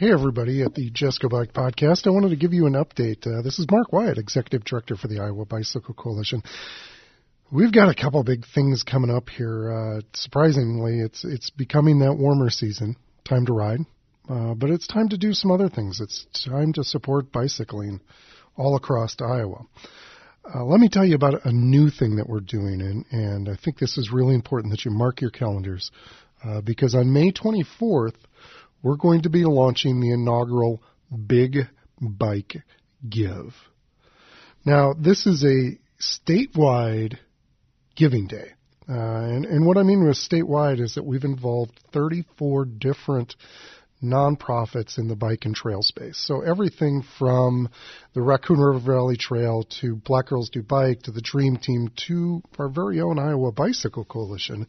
Hey, everybody at the Go Bike podcast. I wanted to give you an update. Uh, this is Mark Wyatt, Executive Director for the Iowa Bicycle Coalition. We've got a couple big things coming up here. Uh, surprisingly, it's it's becoming that warmer season. Time to ride, uh, but it's time to do some other things. It's time to support bicycling all across Iowa. Uh, let me tell you about a new thing that we're doing, and, and I think this is really important that you mark your calendars uh, because on May 24th, we're going to be launching the inaugural Big Bike Give. Now, this is a statewide giving day. Uh, and, and what I mean with statewide is that we've involved 34 different nonprofits in the bike and trail space. So everything from the Raccoon River Valley Trail to Black Girls Do Bike to the Dream Team to our very own Iowa Bicycle Coalition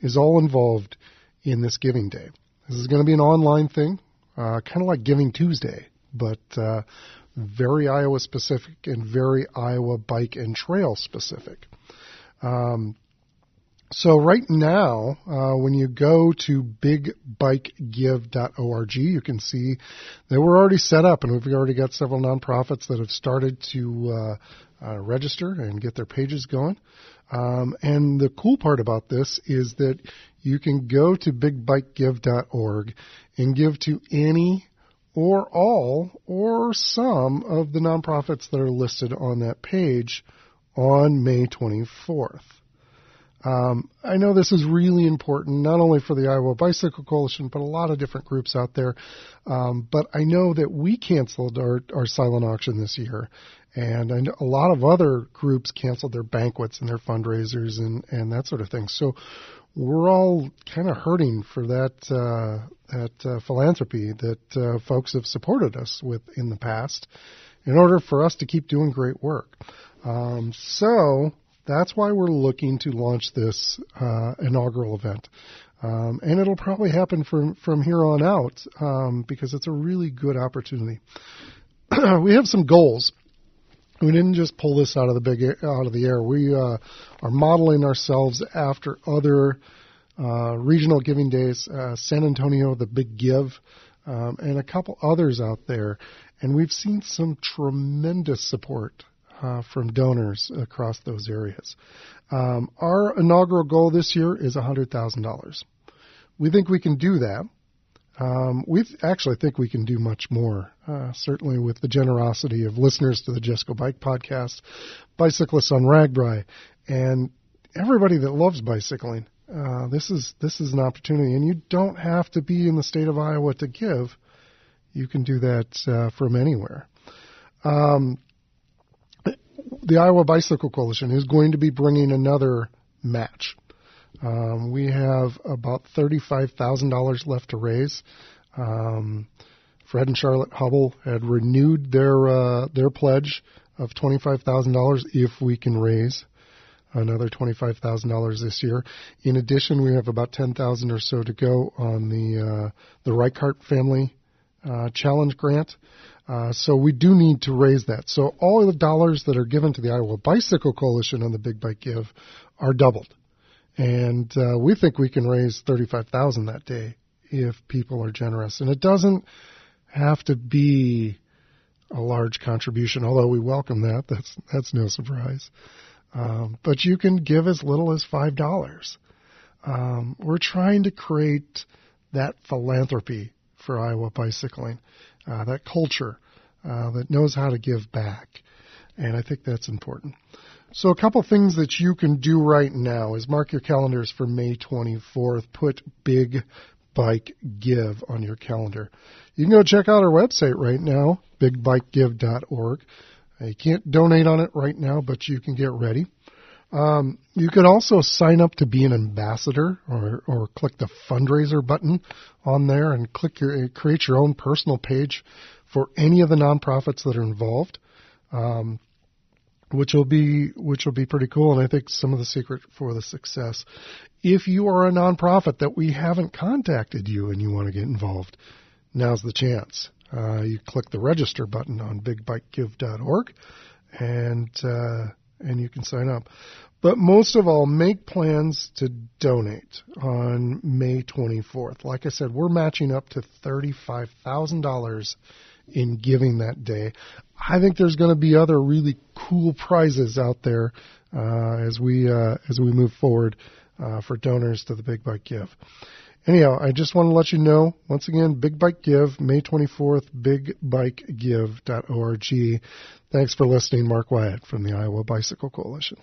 is all involved in this Giving Day. This is going to be an online thing, uh, kind of like Giving Tuesday, but uh, very Iowa specific and very Iowa bike and trail specific. Um, so right now, uh, when you go to bigbikegive.org, you can see that we're already set up, and we've already got several nonprofits that have started to uh, uh, register and get their pages going. Um, and the cool part about this is that you can go to bigbikegive.org and give to any or all or some of the nonprofits that are listed on that page on May 24th. Um, I know this is really important, not only for the Iowa Bicycle Coalition, but a lot of different groups out there. Um, but I know that we canceled our, our silent auction this year, and a lot of other groups canceled their banquets and their fundraisers and, and that sort of thing. So we're all kind of hurting for that uh, that uh, philanthropy that uh, folks have supported us with in the past, in order for us to keep doing great work. Um, so that's why we're looking to launch this uh, inaugural event. Um, and it'll probably happen from, from here on out um, because it's a really good opportunity. we have some goals. We didn't just pull this out of the big out of the air. We uh, are modeling ourselves after other uh, regional giving days, uh, San Antonio, the Big Give, um, and a couple others out there. And we've seen some tremendous support uh, from donors across those areas. Um, our inaugural goal this year is $100,000. We think we can do that. Um, we actually think we can do much more, uh, certainly with the generosity of listeners to the Just Go Bike podcast, bicyclists on RAGBRAI, and everybody that loves bicycling. Uh, this is this is an opportunity, and you don't have to be in the state of Iowa to give. You can do that uh, from anywhere. Um, the Iowa Bicycle Coalition is going to be bringing another match. Um, we have about $35,000 left to raise. Um, Fred and Charlotte Hubbell had renewed their uh, their pledge of $25,000 if we can raise another $25,000 this year. In addition, we have about 10,000 or so to go on the uh, the Reichart family uh, challenge grant. Uh, so we do need to raise that. So all of the dollars that are given to the Iowa Bicycle Coalition on the Big Bike Give are doubled, and uh, we think we can raise thirty-five thousand that day if people are generous. And it doesn't have to be a large contribution, although we welcome that. That's that's no surprise. Um, but you can give as little as five dollars. Um, we're trying to create that philanthropy for Iowa bicycling, uh, that culture uh, that knows how to give back. And I think that's important. So a couple things that you can do right now is mark your calendars for May 24th. Put Big Bike Give on your calendar. You can go check out our website right now, bigbikegive.org. You can't donate on it right now, but you can get ready. Um, you can also sign up to be an ambassador or, or click the fundraiser button on there and click your, create your own personal page for any of the nonprofits that are involved. Um, which will be which will be pretty cool and I think some of the secret for the success. If you are a nonprofit that we haven't contacted you and you want to get involved, now's the chance. Uh, you click the register button on bigbikegive.org and uh, and you can sign up. But most of all, make plans to donate on May 24th. Like I said, we're matching up to $35,000 in giving that day. I think there's going to be other really cool prizes out there uh, as we uh, as we move forward uh, for donors to the Big Bike Give. Anyhow, I just want to let you know once again, Big Bike Give, May 24th, bigbikegive.org. Thanks for listening, Mark Wyatt from the Iowa Bicycle Coalition.